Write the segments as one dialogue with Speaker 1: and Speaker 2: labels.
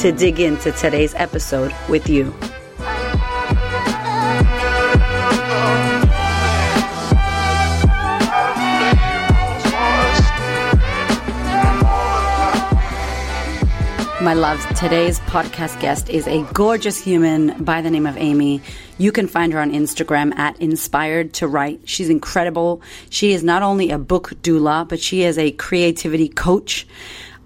Speaker 1: to dig into today's episode with you. My loves, today's podcast guest is a gorgeous human by the name of Amie. You can find her on Instagram at Inspired to Write. She's incredible. She is not only a book doula, but she is a creativity coach.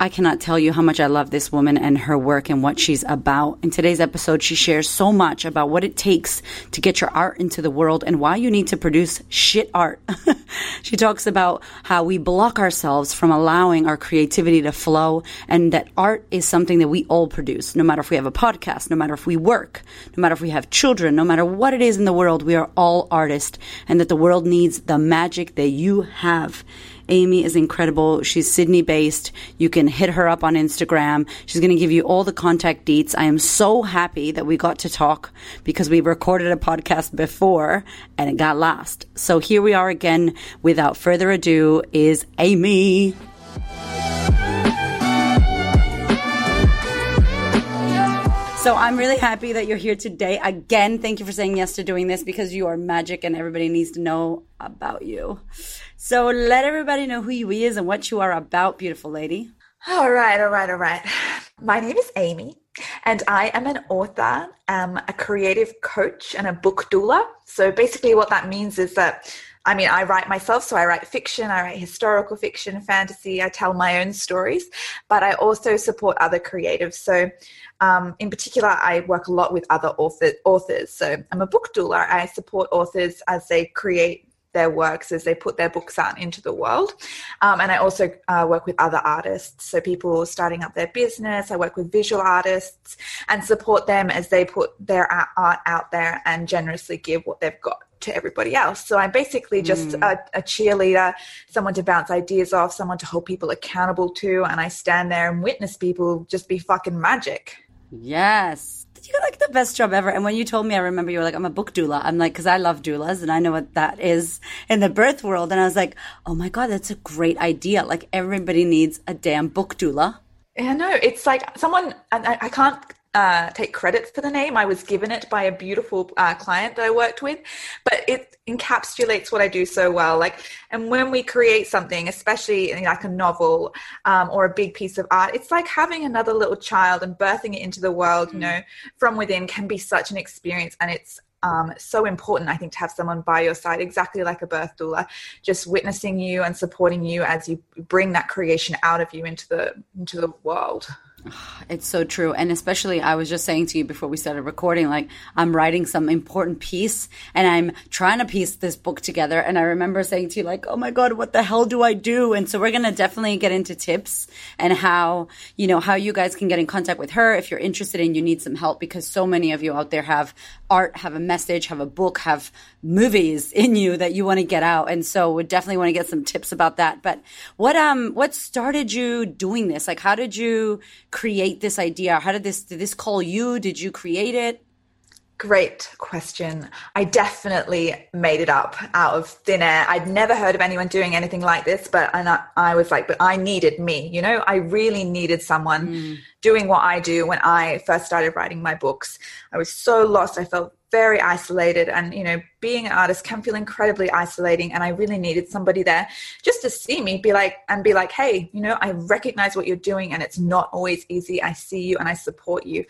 Speaker 1: I cannot tell you how much I love this woman and her work and what she's about. In today's episode, she shares so much about what it takes to get your art into the world and why you need to produce shit art. she talks about how we block ourselves from allowing our creativity to flow and that art is something that we all produce, no matter if we have a podcast, no matter if we work, no matter if we have children, no matter what it is in the world, we are all artists and that the world needs the magic that you have. Amie is incredible. She's Sydney based. You can hit her up on Instagram. She's going to give you all the contact deets. I am so happy that we got to talk because we recorded a podcast before and it got lost. So here we are again. Without further ado, is Amie. So I'm really happy that you're here today. Again, thank you for saying yes to doing this because you are magic and everybody needs to know about you. So let everybody know who you is and what you are about, beautiful lady.
Speaker 2: All right, all right, all right. My name is Amie, and I am an author, um, a creative coach, and a book doula. So basically, what that means is that I mean, I write myself, so I write fiction, I write historical fiction, fantasy, I tell my own stories, but I also support other creatives. So, um, in particular, I work a lot with other author, authors. So, I'm a book doula. I support authors as they create their works as they put their books out into the world. Um, and I also uh, work with other artists, so people starting up their business. I work with visual artists and support them as they put their art out there and generously give what they've got to everybody else. So I'm basically just mm. a, a, cheerleader, someone to bounce ideas off, someone to hold people accountable to, and I stand there and witness people just be fucking magic.
Speaker 1: Yes you got like the best job ever. And when you told me, I remember you were like, I'm a book doula. I'm like, cause I love doulas and I know what that is in the birth world. And I was like, oh my God, that's a great idea. Like everybody needs a damn book doula.
Speaker 2: Yeah, no, it's like someone, I, I can't uh, take credit for the name. I was given it by a beautiful uh, client that I worked with, but it encapsulates what I do so well. Like, and when we create something, especially like a novel um, or a big piece of art, it's like having another little child and birthing it into the world. You mm. know, from within can be such an experience, and it's um, so important, I think, to have someone by your side, exactly like a birth doula, just witnessing you and supporting you as you bring that creation out of you into the into the world.
Speaker 1: It's so true. And especially, I was just saying to you before we started recording, like, I'm writing some important piece and I'm trying to piece this book together. And I remember saying to you, like, oh my God, what the hell do I do? And so we're going to definitely get into tips and how, you know, how you guys can get in contact with her if you're interested and you need some help because so many of you out there have art, have a message, have a book, have movies in you that you want to get out. And so would definitely want to get some tips about that. But what, um, what started you doing this? Like, how did you create this idea? How did this, did this call you? Did you create it?
Speaker 2: Great question. I definitely made it up out of thin air. I'd never heard of anyone doing anything like this, but and I, I was like, but I needed me, you know, I really needed someone mm. doing what I do when I first started writing my books. I was so lost. I felt very isolated and you know being an artist can feel incredibly isolating and i really needed somebody there just to see me be like and be like hey you know i recognize what you're doing and it's not always easy. I see you and i support you.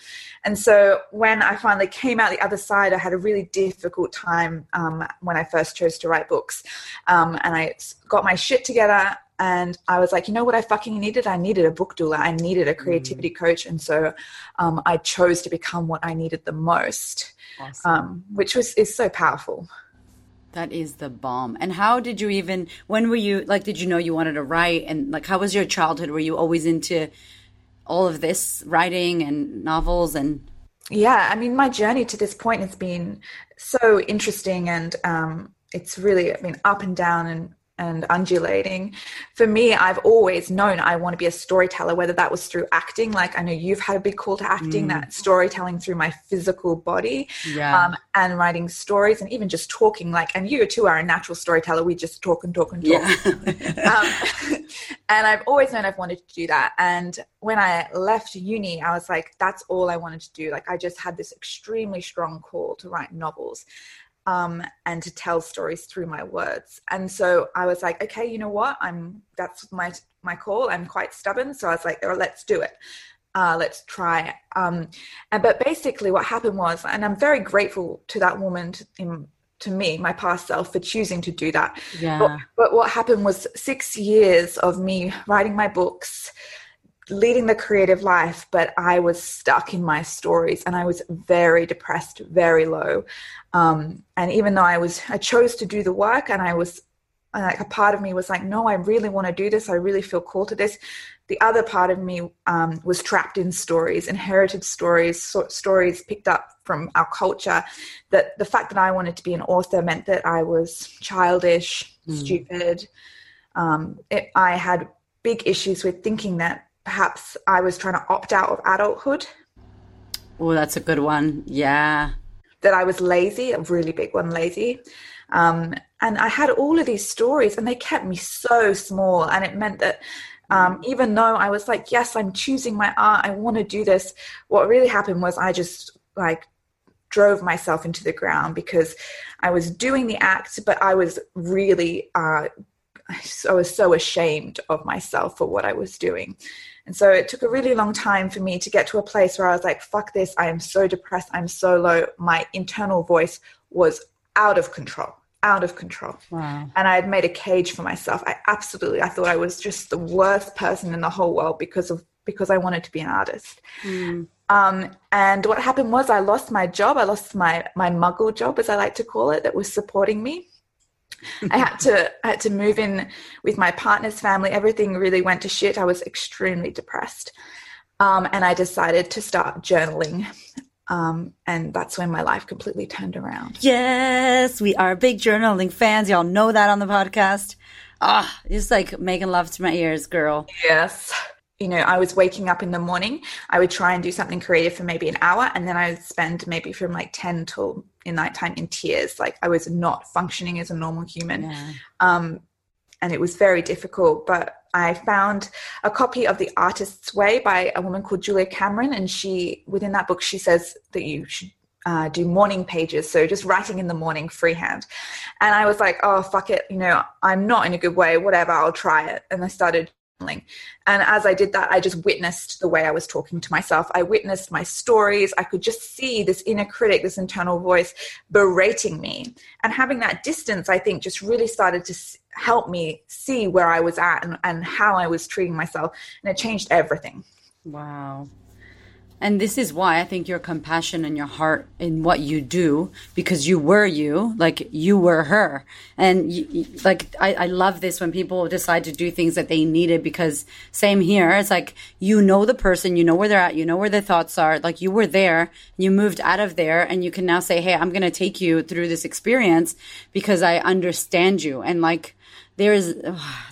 Speaker 2: And so when i finally came out the other side i had a really difficult time um, when i first chose to write books um, and i got my shit together and I was like, you know what I fucking needed? I needed a book doula. I needed a creativity mm. coach. And so um, I chose to become what I needed the most, awesome. um, which was is so powerful.
Speaker 1: That is the bomb. And how did you even, when were you, like, did you know you wanted to write? And like, how was your childhood? Were you always into all of this writing and novels and
Speaker 2: yeah, I mean, my journey to this point has been so interesting and um, it's really, I mean, up and down and and undulating. For me, I've always known I want to be a storyteller, whether that was through acting, like I know you've had a big call to acting, mm. that storytelling through my physical body, yeah. um, and writing stories, and even just talking. Like, and you too are a natural storyteller. We just talk and talk and talk. Yeah. um, and I've always known I've wanted to do that. And when I left uni, I was like, that's all I wanted to do. Like, I just had this extremely strong call to write novels um, and to tell stories through my words. And so I was like, okay, you know what? I'm that's my my call. I'm quite stubborn, so I was like, oh, let's do it. Uh, let's try it. Um, and but basically, what happened was, and I'm very grateful to that woman to, in, to me, my past self, for choosing to do that.
Speaker 1: Yeah.
Speaker 2: But, but what happened was six years of me writing my books leading the creative life, but I was stuck in my stories and I was very depressed, very low. Um, and even though I was, I chose to do the work and I was like, a part of me was like, no, I really want to do this. I really feel called to this. The other part of me um, was trapped in stories, inherited stories, so, stories picked up from our culture. That the fact that I wanted to be an author meant that I was childish, mm. stupid. Um, it, I had big issues with thinking that perhaps I was trying to opt out of adulthood.
Speaker 1: Oh, that's a good one. Yeah.
Speaker 2: That I was lazy, a really big one, lazy. Um, and I had all of these stories, and they kept me so small. And it meant that um, even though I was like, yes, I'm choosing my art, I want to do this, what really happened was I just like drove myself into the ground because I was doing the act, but I was really, uh, I was so ashamed of myself for what I was doing. And so it took a really long time for me to get to a place where I was like, fuck this, I am so depressed, I'm so low. My internal voice was out of control, out of control.
Speaker 1: Wow.
Speaker 2: And I had made a cage for myself. I absolutely, I thought I was just the worst person in the whole world because of because I wanted to be an artist. Mm. Um, and what happened was I lost my job. I lost my my muggle job, as I like to call it, that was supporting me. I had to I had to move in with my partner's family. Everything really went to shit. I was extremely depressed, um, and I decided to start journaling. Um, and that's when my life completely turned around.
Speaker 1: Yes, we are big journaling fans. Y'all know that on the podcast. Ah, just like making love to my ears, girl.
Speaker 2: Yes you know, I was waking up in the morning, I would try and do something creative for maybe an hour, and then I would spend maybe from like 10 till in nighttime in tears. Like I was not functioning as a normal human. Yeah. Um, and it was very difficult. But I found a copy of The Artist's Way by a woman called Julia Cameron. And she, within that book, she says that you should uh, do morning pages. So just writing in the morning freehand. And I was like, oh, fuck it. You know, I'm not in a good way. Whatever, I'll try it. And I started and as I did that, I just witnessed the way I was talking to myself. I witnessed my stories. I could just see this inner critic, this internal voice berating me. And having that distance, I think, just really started to help me see where I was at and, and how I was treating myself. And it changed everything.
Speaker 1: Wow. And this is why I think your compassion and your heart in what you do, because you were you, like you were her. And you, like, I, I love this when people decide to do things that they needed because same here. It's like, you know the person, you know where they're at, you know where their thoughts are. Like you were there, you moved out of there and you can now say, Hey, I'm going to take you through this experience because I understand you. And like, there's,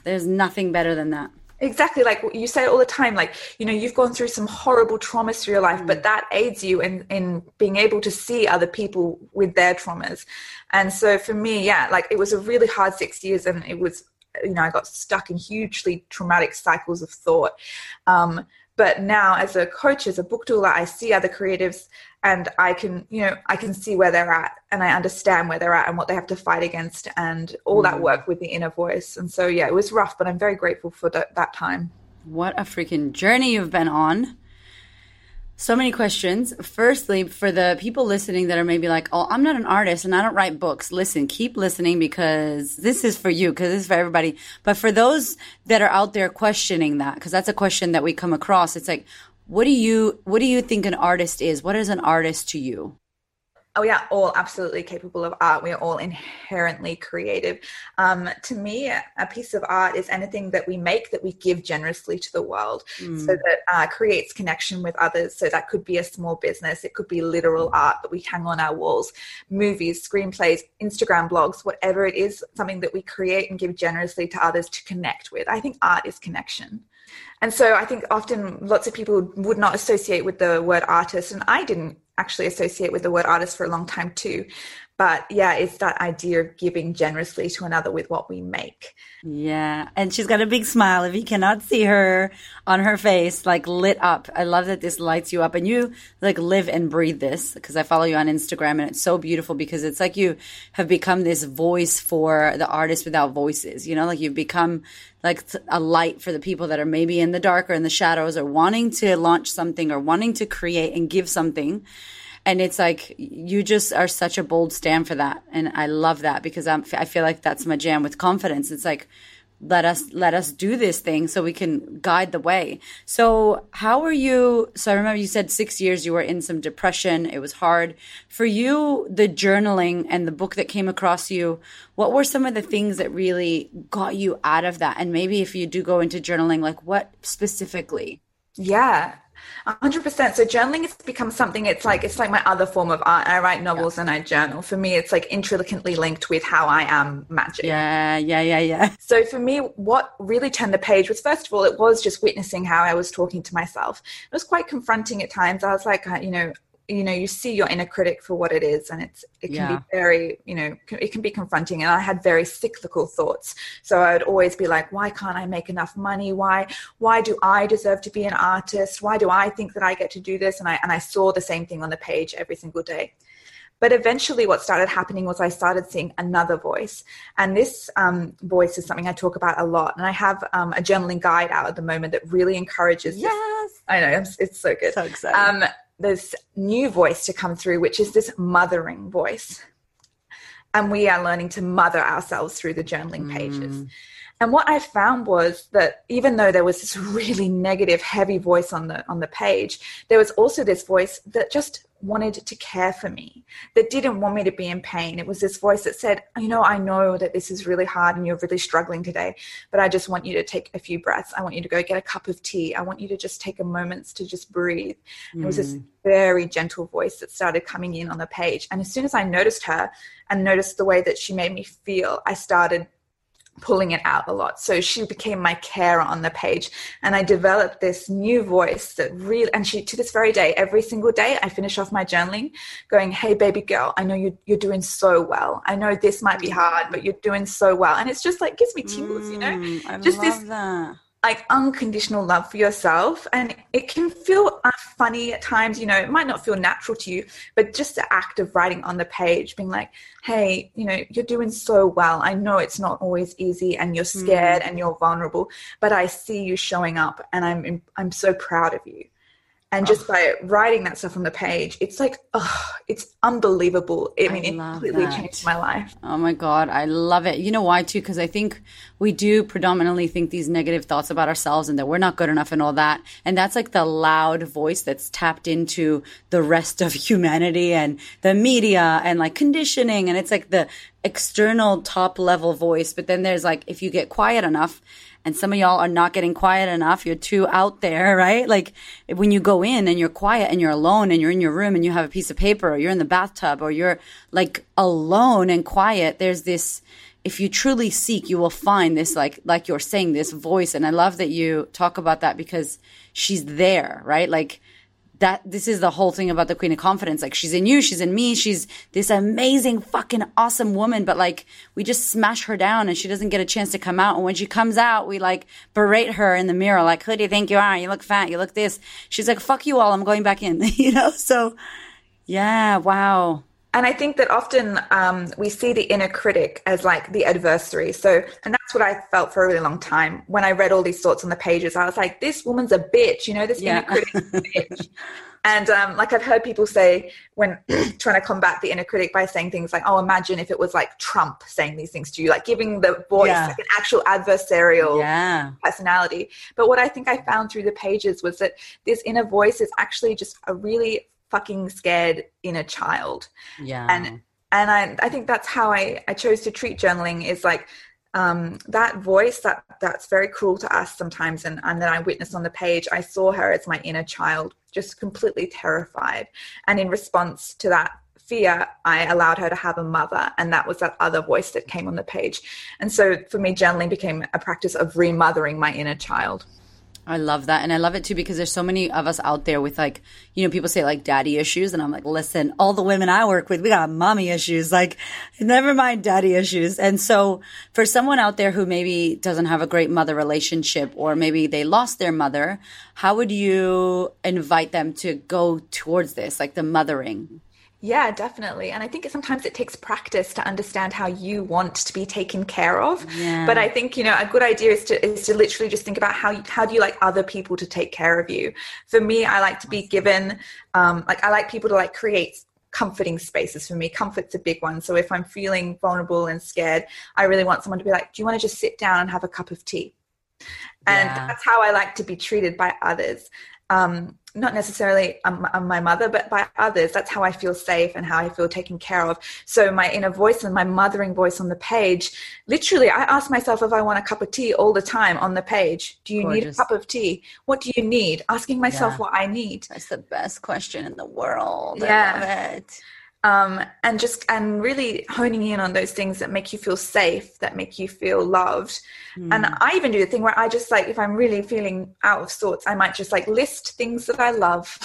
Speaker 1: there's nothing better than that.
Speaker 2: Exactly, like you say all the time, like you know, you've gone through some horrible traumas through your life, mm. but that aids you in in being able to see other people with their traumas. And so for me, yeah, like it was a really hard six years, and it was, you know, I got stuck in hugely traumatic cycles of thought. Um, but now, as a coach, as a book doula, I see other creatives and I can, you know, I can see where they're at and I understand where they're at and what they have to fight against and all mm. that work with the inner voice. And so, yeah, it was rough, but I'm very grateful for that, that time.
Speaker 1: What a freaking journey you've been on. So many questions. Firstly, for the people listening that are maybe like, oh, I'm not an artist and I don't write books. Listen, keep listening because this is for you, because this is for everybody. But for those that are out there questioning that, because that's a question that we come across, it's like, what do you what do you think an artist is? What is an artist to you?
Speaker 2: Oh, yeah, all absolutely capable of art. We are all inherently creative. Um, to me, a piece of art is anything that we make that we give generously to the world mm. so that uh, creates connection with others. So that could be a small business, it could be literal art that we hang on our walls, movies, screenplays, Instagram blogs, whatever it is, something that we create and give generously to others to connect with. I think art is connection. And so I think often lots of people would not associate with the word artist, and I didn't actually associate with the word artist for a long time too. But yeah, it's that idea of giving generously to another with what we make.
Speaker 1: Yeah. And she's got a big smile. If you cannot see her on her face, like lit up. I love that this lights you up and you like live and breathe this because I follow you on Instagram and it's so beautiful because it's like you have become this voice for the artists without voices. You know, like you've become like a light for the people that are maybe in the dark or in the shadows or wanting to launch something or wanting to create and give something and it's like you just are such a bold stand for that. And i love that because I'm, i feel like that's my jam with confidence. It's like let us let us do this thing so we can guide the way. So how are you so i remember you said six years you were in some depression. It was hard. For you the journaling and the book that came across you what were some of the things that really got you out of that? And maybe if you do go into journaling like what specifically?
Speaker 2: Yeah 100% so journaling has become something it's like it's like my other form of art. I write novels yeah. and i journal. For me it's like intricately linked with how i am magic.
Speaker 1: Yeah yeah yeah yeah.
Speaker 2: So for me what really turned the page was first of all it was just witnessing how i was talking to myself. It was quite confronting at times. I was like you know you know you see your inner critic for what it is and it's it can yeah. be very you know it can be confronting and i had very cyclical thoughts so i would always be like why can't i make enough money why why do i deserve to be an artist why do i think that i get to do this and i and i saw the same thing on the page every single day but eventually, what started happening was I started seeing another voice. And this um, voice is something I talk about a lot. And I have um, a journaling guide out at the moment that really encourages.
Speaker 1: Yes.
Speaker 2: This. I know, it's so good.
Speaker 1: So exciting. Um,
Speaker 2: this new voice to come through, which is this mothering voice. And we are learning to mother ourselves through the journaling pages. Mm. And what I found was that even though there was this really negative, heavy voice on the on the page, there was also this voice that just wanted to care for me, that didn't want me to be in pain. It was this voice that said, You know, I know that this is really hard and you're really struggling today, but I just want you to take a few breaths. I want you to go get a cup of tea. I want you to just take a moment to just breathe. Mm. It was this mm. very gentle voice that started coming in on the page. And as soon as I noticed her and noticed the way that she made me feel, I started pulling it out a lot. So she became my carer on the page. And I developed this new voice that really, and she, to this very day, every single day, I finish off my journaling going, Hey, baby girl, I know you're, you're doing so well. I know this might be hard, but you're doing so well. And it's just like, gives me tingles, mm, you know?
Speaker 1: Mm, I
Speaker 2: just
Speaker 1: this, that
Speaker 2: like unconditional love for yourself. And it can feel funny at times you know it might not feel natural to you but just the act of writing on the page being like hey you know you're doing so well. I know it's not always easy and you're scared mm. and you're vulnerable but i see you showing up and i'm i'm so proud of you and just oh. by writing that stuff on the page it's like oh it's unbelievable. I mean I it completely that. changed my life.
Speaker 1: Oh my god i love it. You know why too? Because i think we do predominantly think these negative thoughts about ourselves and that we're not good enough and all that. And that's like the loud voice that's tapped into the rest of humanity and the media and like conditioning. And it's like the external top level voice. But then there's like if you get quiet enough and some of y'all are not getting quiet enough. You're too out there, right? Like when you go in and you're quiet and you're alone and you're in your room and you have a piece of paper or you're in the bathtub or you're like alone and quiet, there's this, if you truly seek, you will find this, like, like you're saying, this voice. And I love that you talk about that because she's there, right? Like, that this is the whole thing about the queen of confidence. Like she's in you, she's in me, she's this amazing, fucking awesome woman, but like we just smash her down and she doesn't get a chance to come out. And when she comes out, we like berate her in the mirror, like, who do you think you are? You look fat, you look this. She's like, fuck you all, I'm going back in, you know? So yeah, wow
Speaker 2: and I think that often um, we see the inner critic as like the adversary. So, and that's what I felt for a really long time. When I read all these thoughts on the pages, I was like, this woman's a bitch, you know, this yeah. inner critic bitch. and um, like I've heard people say when trying to combat the inner critic by saying things like, oh, imagine if it was like Trump saying these things to you, like giving the voice yeah. like an actual adversarial
Speaker 1: yeah.
Speaker 2: personality. But what I think I found through the pages was that this inner voice is actually just a really fucking scared inner child.
Speaker 1: Yeah.
Speaker 2: And and I I think that's how I I chose to treat journaling is like um, that voice that that's very cruel to us sometimes and, and that I witnessed on the page, I saw her as my inner child, just completely terrified. And in response to that fear, I allowed her to have a mother. And that was that other voice that came on the page. And so for me, journaling became a practice of remothering my inner child.
Speaker 1: I love that. And I love it too because there's so many of us out there with like, you know, people say like daddy issues. And I'm like, listen, all the women I work with, we got mommy issues. Like, never mind daddy issues. And so for someone out there who maybe doesn't have a great mother relationship or maybe they lost their mother, how would you invite them to go towards this, like the mothering?
Speaker 2: Yeah, definitely. And I think sometimes it takes practice to understand how you want to be taken care of.
Speaker 1: Yeah.
Speaker 2: But I think, you know, a good idea is to is to literally just think about how you, how do you like other people to take care of you? For me, I like to be given um like I like people to like create comforting spaces for me. Comfort's a big one. So if I'm feeling vulnerable and scared, I really want someone to be like, "Do you want to just sit down and have a cup of tea?" And
Speaker 1: Yeah.
Speaker 2: that's how I like to be treated by others. Um, not necessarily um, my mother, but by others. That's how I feel safe and how I feel taken care of. So my inner voice and my mothering voice on the page, literally, I ask myself if I want a cup of tea all the time on the page. Do you need a cup of tea? What do you need? Asking myself
Speaker 1: Yeah.
Speaker 2: what I need.
Speaker 1: That's the best question in the world.
Speaker 2: Yeah.
Speaker 1: I love it.
Speaker 2: Um, and just and really honing in on those things that make you feel safe, that make you feel loved. And
Speaker 1: Hmm.
Speaker 2: I even do the thing where I just like if I'm really feeling out of sorts, I might just like list things that I love.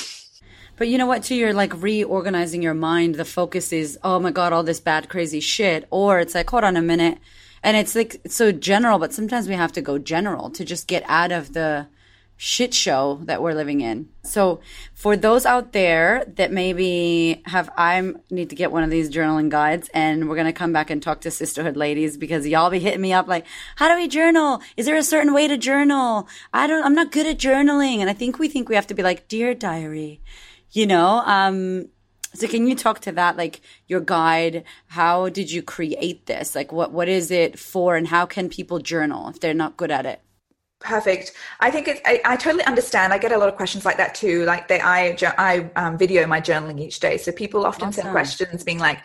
Speaker 1: But you know what, too? You're like reorganizing your mind. The focus is, oh my God, all this bad, crazy shit. Or it's like, hold on a minute. And it's like, it's so general, but sometimes we have to go general to just get out of the shit show that we're living in. So for those out there that maybe have, I need to get one of these journaling guides and we're going to come back and talk to sisterhood ladies because y'all be hitting me up like, how do we journal? Is there a certain way to journal? I don't, I'm not good at journaling. And I think we think we have to be like, dear diary, you know, um, so can you talk to that, like your guide? How did you create this? Like, what what is it for, and how can people journal if they're not good at it?
Speaker 2: Perfect. I think it's, I, I totally understand. I get a lot of questions like that too. Like they, I, I um, video my journaling each day. So people often send questions being like,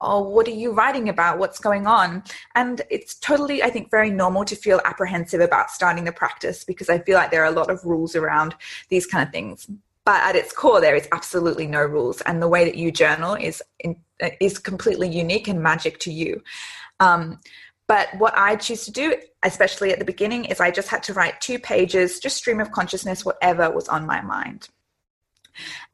Speaker 2: oh, what are you writing about? What's going on? And it's totally, I think, very normal to feel apprehensive about starting the practice because I feel like there are a lot of rules around these kind of things. But at its core, there is absolutely no rules. And the way that you journal is, in, is completely unique and magic to you. Um, but what I choose to do, especially at the beginning, is I just had to write two pages, just stream of consciousness, whatever was on my mind.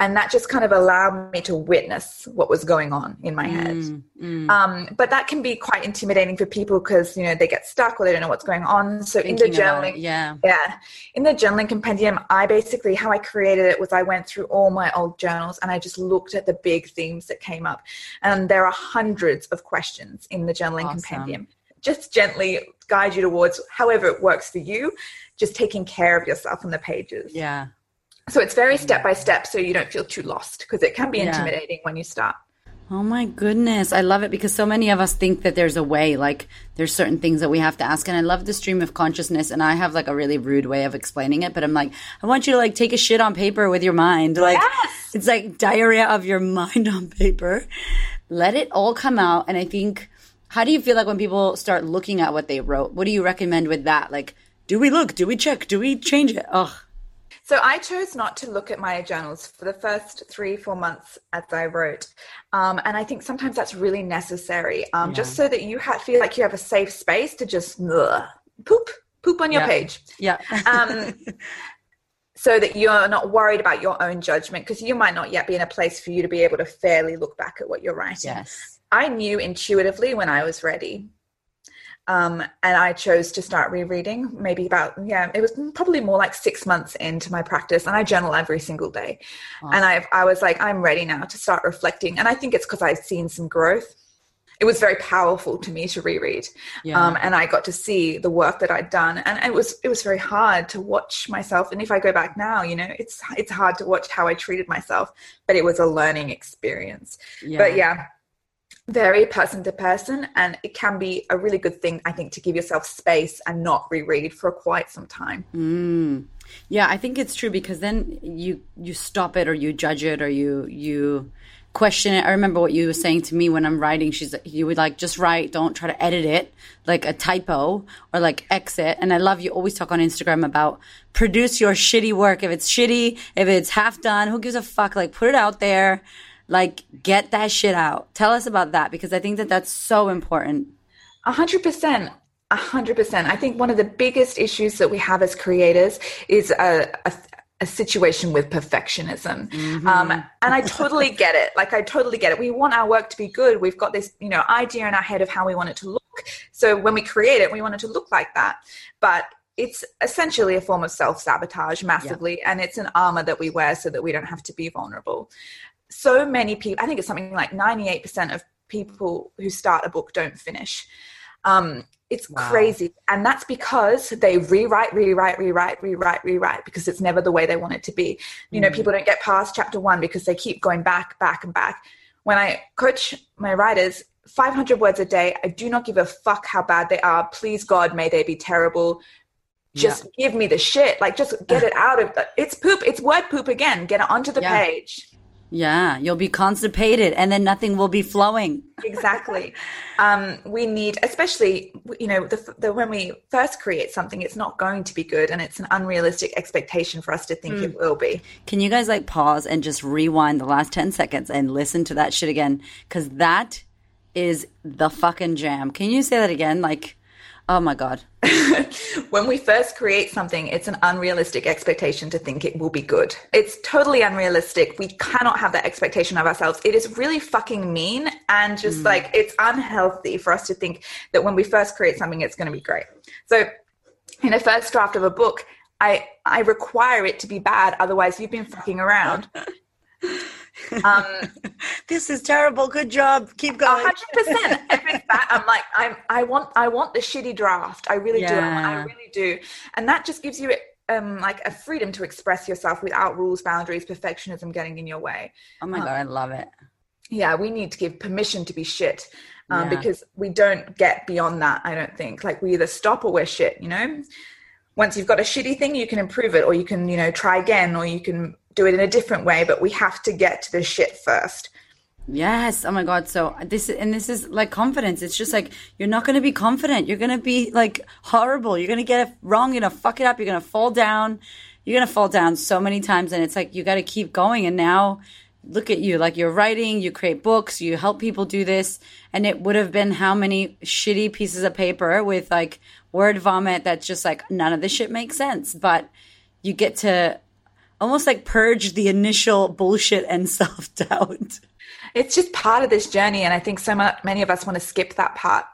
Speaker 2: And that just kind of allowed me to witness what was going on in my head.
Speaker 1: Mm, mm.
Speaker 2: Um, but that can be quite intimidating for people because you know they get stuck or they don't know what's going on. So in the journaling,
Speaker 1: it, yeah,
Speaker 2: yeah. In the journaling compendium, I basically, how I created it was I went through all my old journals and I just looked at the big themes that came up. And there are hundreds of questions in the journaling
Speaker 1: Awesome.
Speaker 2: compendium. Just gently guide you towards however it works for you, just taking care of yourself on the pages.
Speaker 1: yeah.
Speaker 2: So it's very step by step so you don't feel too lost because it can be
Speaker 1: Yeah.
Speaker 2: intimidating when you start.
Speaker 1: Oh my goodness. I love it because so many of us think that there's a way, like there's certain things that we have to ask. And I love the stream of consciousness. And I have like a really rude way of explaining it, but I'm like, I want you to like take a shit on paper with your mind. Like
Speaker 2: Yes.
Speaker 1: it's like diarrhea of your mind on paper. Let it all come out. And I think, how do you feel like when people start looking at what they wrote? What do you recommend with that? Like, do we look? Do we check? Do we change it? Oh,
Speaker 2: So I chose not to look at my journals for the first three, four months as I wrote. Um, and I think sometimes that's really necessary, um, just so that you ha- feel like you have a safe space to just ugh, poop, poop on your
Speaker 1: Yeah.
Speaker 2: page.
Speaker 1: yeah.
Speaker 2: Um, so that you're not worried about your own judgment because you might not yet be in a place for you to be able to fairly look back at what you're writing.
Speaker 1: yes.
Speaker 2: I knew intuitively when I was ready. Um, and I chose to start rereading maybe about, yeah, it was probably more like six months into my practice. And I journal every single day. And I, I was like, I'm ready now to start reflecting. And I think it's because I've seen some growth. It was very powerful to me to reread.
Speaker 1: Yeah.
Speaker 2: Um, and I got to see the work that I'd done. And it was, it was very hard to watch myself. And if I go back now, you know, it's, it's hard to watch how I treated myself, but it was a learning experience.
Speaker 1: yeah.
Speaker 2: But yeah, very person to person and it can be a really good thing i think to give yourself space and not reread for quite some time.
Speaker 1: Mm. yeah i think it's true because then you you stop it or you judge it or you you question it. I remember what you were saying to me when i'm writing. She's you would like just write don't try to edit it like a typo or like exit. And i love you always talk on instagram about produce your shitty work. If it's shitty if it's half done who gives a fuck? Like put it out there like, get that shit out. Tell us about that because I think that that's so important.
Speaker 2: A hundred percent. A hundred percent. I think one of the biggest issues that we have as creators is a, a, a situation with perfectionism. Mm-hmm. Um, and I totally get it. Like, I totally get it. We want our work to be good. We've got this, you know, idea in our head of how we want it to look. So when we create it, we want it to look like that. But it's essentially a form of self sabotage massively, yeah. and it's an armor that we wear so that we don't have to be vulnerable so many people, I think it's something like 98% of people who start a book don't finish. Um, it's wow. crazy. And that's because they rewrite, rewrite, rewrite, rewrite, rewrite, because it's never the way they want it to be. You know, mm. people don't get past chapter one because they keep going back, back, and back. When I coach my writers, 500 words a day, I do not give a fuck how bad they are. Please, God, may they be terrible. Just yeah. give me the shit. Like, just get it out of the, it's poop. It's word poop again. Get it onto the yeah. page.
Speaker 1: Yeah, you'll be constipated and then nothing will be flowing.
Speaker 2: exactly. Um, we need, especially, you know, the, the, when we first create something, it's not going to be good and it's an unrealistic expectation for us to think mm. it will be.
Speaker 1: Can you guys like pause and just rewind the last 10 seconds and listen to that shit again? Because that is the fucking jam. Can you say that again? Like, Oh my God.
Speaker 2: when we first create something, it's an unrealistic expectation to think it will be good. It's totally unrealistic. We cannot have that expectation of ourselves. It is really fucking mean and just mm. like it's unhealthy for us to think that when we first create something, it's going to be great. So, in a first draft of a book, I, I require it to be bad. Otherwise, you've been fucking around.
Speaker 1: Um, this is terrible. Good job. Keep going.
Speaker 2: hundred percent. I'm like, I'm, I want, I want the shitty draft. I really yeah. do. I really do. And that just gives you um, like a freedom to express yourself without rules, boundaries, perfectionism getting in your way.
Speaker 1: Oh my
Speaker 2: um,
Speaker 1: god, I love it.
Speaker 2: Yeah, we need to give permission to be shit. Um, yeah. because we don't get beyond that, I don't think. Like we either stop or we're shit, you know? Once you've got a shitty thing, you can improve it or you can, you know, try again or you can do it in a different way, but we have to get to the shit first.
Speaker 1: Yes. Oh my God. So this and this is like confidence. It's just like you're not going to be confident. You're going to be like horrible. You're going to get it wrong. You're going to fuck it up. You're going to fall down. You're going to fall down so many times, and it's like you got to keep going. And now, look at you. Like you're writing. You create books. You help people do this. And it would have been how many shitty pieces of paper with like word vomit that's just like none of this shit makes sense. But you get to almost like purge the initial bullshit and self doubt.
Speaker 2: It's just part of this journey, and I think so much, many of us want to skip that part.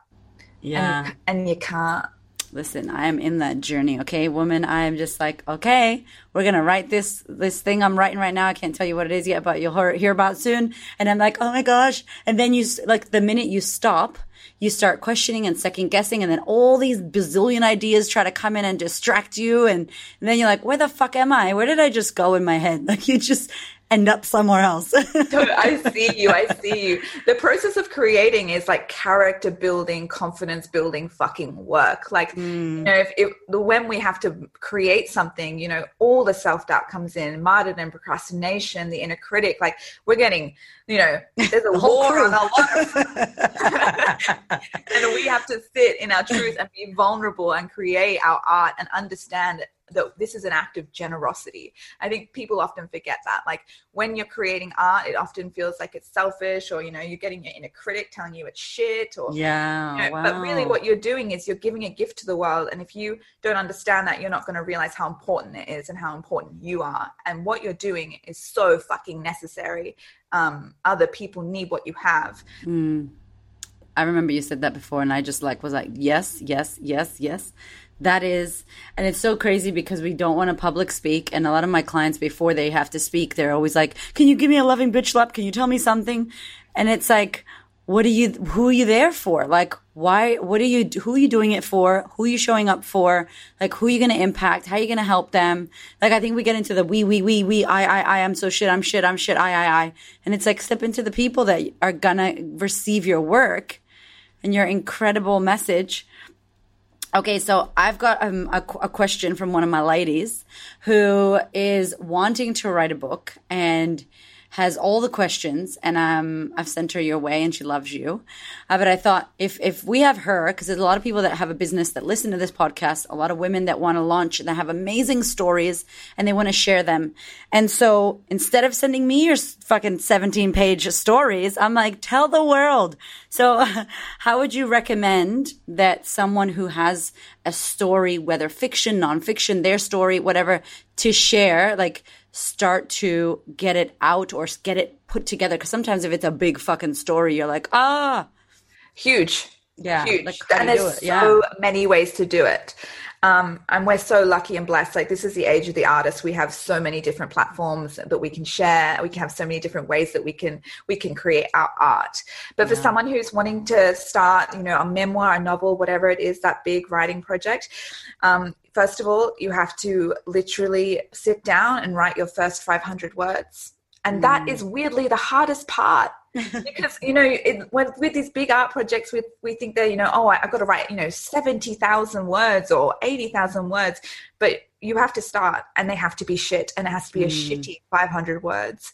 Speaker 1: Yeah,
Speaker 2: and, and you can't.
Speaker 1: Listen, I am in that journey. Okay, woman, I am just like, okay, we're gonna write this this thing I'm writing right now. I can't tell you what it is yet, but you'll hear, hear about soon. And I'm like, oh my gosh! And then you like the minute you stop you start questioning and second guessing and then all these bazillion ideas try to come in and distract you and, and then you're like where the fuck am i? Where did i just go in my head? Like you just end up somewhere else.
Speaker 2: I see you. I see you. The process of creating is like character building, confidence building fucking work. Like, mm. you know, if, if, when we have to create something, you know, all the self doubt comes in, martyrdom, procrastination, the inner critic. Like, we're getting, you know, there's a war on our life. and we have to sit in our truth and be vulnerable and create our art and understand that this is an act of generosity. I think people often forget that. Like when you're creating art, it often feels like it's selfish or, you know, you're getting your inner critic telling you it's shit or,
Speaker 1: yeah.
Speaker 2: You know, wow. But really what you're doing is you're giving a gift to the world. And if you don't understand that, you're not going to realize how important it is and how important you are. And what you're doing is so fucking necessary. Um, other people need what you have.
Speaker 1: Mm. I remember you said that before, and I just like was like, yes, yes, yes, yes that is and it's so crazy because we don't want to public speak and a lot of my clients before they have to speak they're always like can you give me a loving bitch slap? Can you tell me something? And it's like what are you who are you there for? Like why what are you who are you doing it for? Who are you showing up for? Like who are you going to impact? How are you going to help them? Like i think we get into the we we we we i i i i'm so shit i'm shit i'm shit i i i. And it's like step into the people that are gonna receive your work and your incredible message Okay, so I've got um, a, a, question from one of my ladies who is wanting to write a book and has all the questions, and um, I've sent her your way, and she loves you. Uh, but I thought if if we have her, because there's a lot of people that have a business that listen to this podcast, a lot of women that want to launch and that have amazing stories, and they want to share them. And so instead of sending me your fucking 17 page stories, I'm like, tell the world. So how would you recommend that someone who has a story, whether fiction, nonfiction, their story, whatever, to share, like start to get it out or get it put together. Because sometimes if it's a big fucking story, you're like, ah,
Speaker 2: huge,
Speaker 1: yeah,
Speaker 2: huge, like, and there's so many ways to do it. Um, and we're so lucky and blessed. Like this is the age of the artist. We have so many different platforms that we can share. We can have so many different ways that we can we can create our art. But yeah. for someone who's wanting to start, you know, a memoir, a novel, whatever it is, that big writing project, um, first of all, you have to literally sit down and write your first 500 words. And mm. that is weirdly the hardest part because you know it, when, with these big art projects we, we think that you know oh I, have got to write you know 70,000 words or 80,000 words but you have to start and they have to be shit and it has to be mm. a shitty 500 words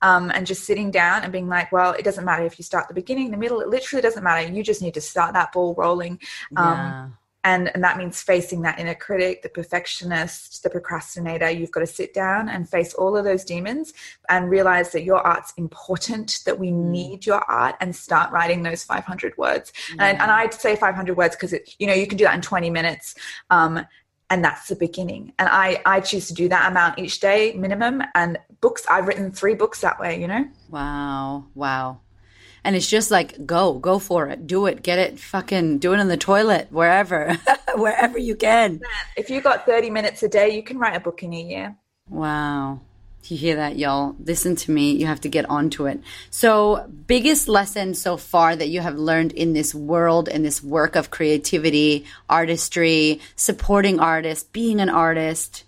Speaker 2: um, and just sitting down and being like well it doesn't matter if you start the beginning the middle it literally doesn't matter you just need to start that ball rolling um, yeah and and that means facing that inner critic the perfectionist the procrastinator. You've got to sit down and face all of those demons and realize that your art's important that we mm. need your art and start writing those 500 words. Mm. and, and i'd say 500 words because you know you can do that in 20 minutes um, and that's the beginning. And i i choose to do that amount each day minimum. And books i've written three books that way you know?
Speaker 1: Wow. Wow and it's just like go go for it. Do it. Get it fucking do it in the toilet wherever wherever you can.
Speaker 2: If you got 30 minutes a day you can write a book in a year.
Speaker 1: Wow. You hear that y'all? Listen to me. You have to get onto it. So biggest lesson so far that you have learned in this world in this work of creativity artistry supporting artists being an artist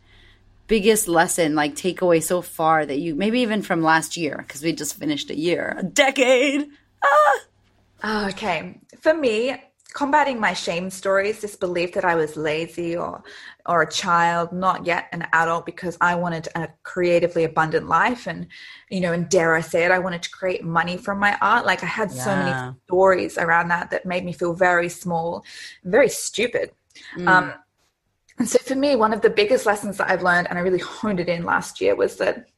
Speaker 1: biggest lesson like takeaway so far that you maybe even from last year because we just finished a year a decade
Speaker 2: ah. okay. For me, combating my shame stories, this belief that I was lazy or or a child, not yet an adult, because I wanted a creatively abundant life, and you know, and dare I say it, I wanted to create money from my art. Like I had yeah. so many stories around that that made me feel very small, very stupid. Mm. Um, and so for me, one of the biggest lessons that I've learned, and I really honed it in last year, was that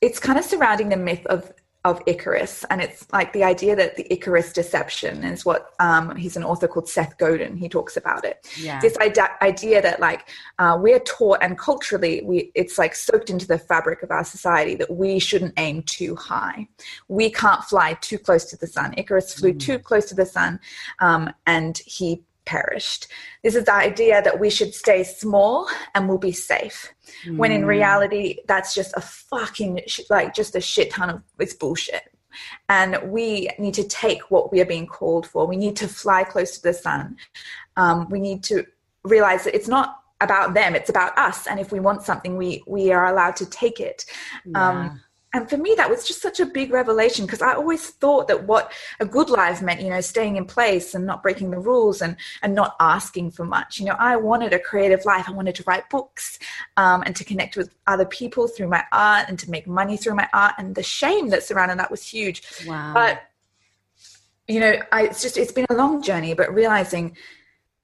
Speaker 2: it's kind of surrounding the myth of of Icarus, and it's like the idea that the Icarus deception is what um, he's an author called Seth Godin. He talks about it. Yeah. This idea that like uh, we're taught and culturally we it's like soaked into the fabric of our society that we shouldn't aim too high. We can't fly too close to the sun. Icarus flew mm. too close to the sun, um, and he perished. This is the idea that we should stay small and we'll be safe. Mm. When in mm. reality, that's just a fucking, like, just a shit ton of, it's bullshit. And we need to take what we are being called for. We need to fly close to the sun. Um, we need to realize that it's not about them, it's about us. And if we want something, we, we are allowed to take it. Yeah. Um, and for me that was just such a big revelation because i always thought that what a good life meant you know staying in place and not breaking the rules and and not asking for much. You know i wanted a creative life. I wanted to write books um, and to connect with other people through my art and to make money through my art. And the shame that surrounded that was huge. Wow. but you know I, it's just it's been a long journey but realizing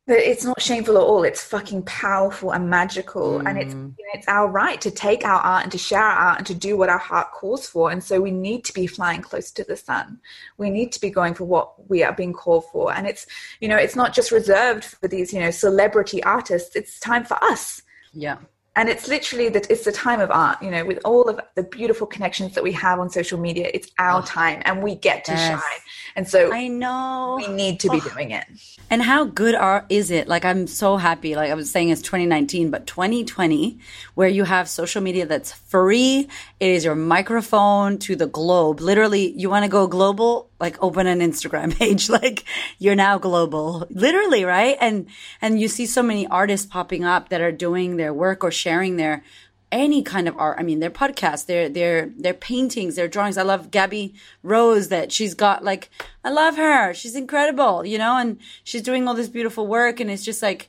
Speaker 2: it's not shameful at all. It's fucking powerful and magical, mm. and it's you know, it's our right to take our art and to share our art and to do what our heart calls for. And so we need to be flying close to the sun. We need to be going for what we are being called for. And it's you know it's not just reserved for these you know celebrity artists. It's time for us.
Speaker 1: Yeah.
Speaker 2: And it's literally that it's the time of art you know with all of the beautiful connections that we have on social media it's our oh, time and we get to yes. shine. And so
Speaker 1: i know.
Speaker 2: we need to be oh. doing it.
Speaker 1: And how good are is it? Like i'm so happy. Like i was saying it's 2019 but 2020 where you have social media that's free it is your microphone to the globe. Literally you want to go global? Like open an Instagram page. like you're now global, literally, right? And, and you see so many artists popping up that are doing their work or sharing their, any kind of art. I mean, their podcasts, their, their, their paintings, their drawings. I love Gabby Rose that she's got like, I love her. She's incredible, you know, and she's doing all this beautiful work. And it's just like,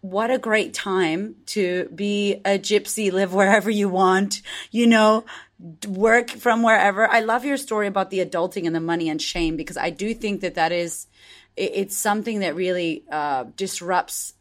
Speaker 1: what a great time to be a gypsy, live wherever you want, you know, work from wherever. I love your story about the adulting and the money and shame because I do think that that is it's something that really uh, disrupts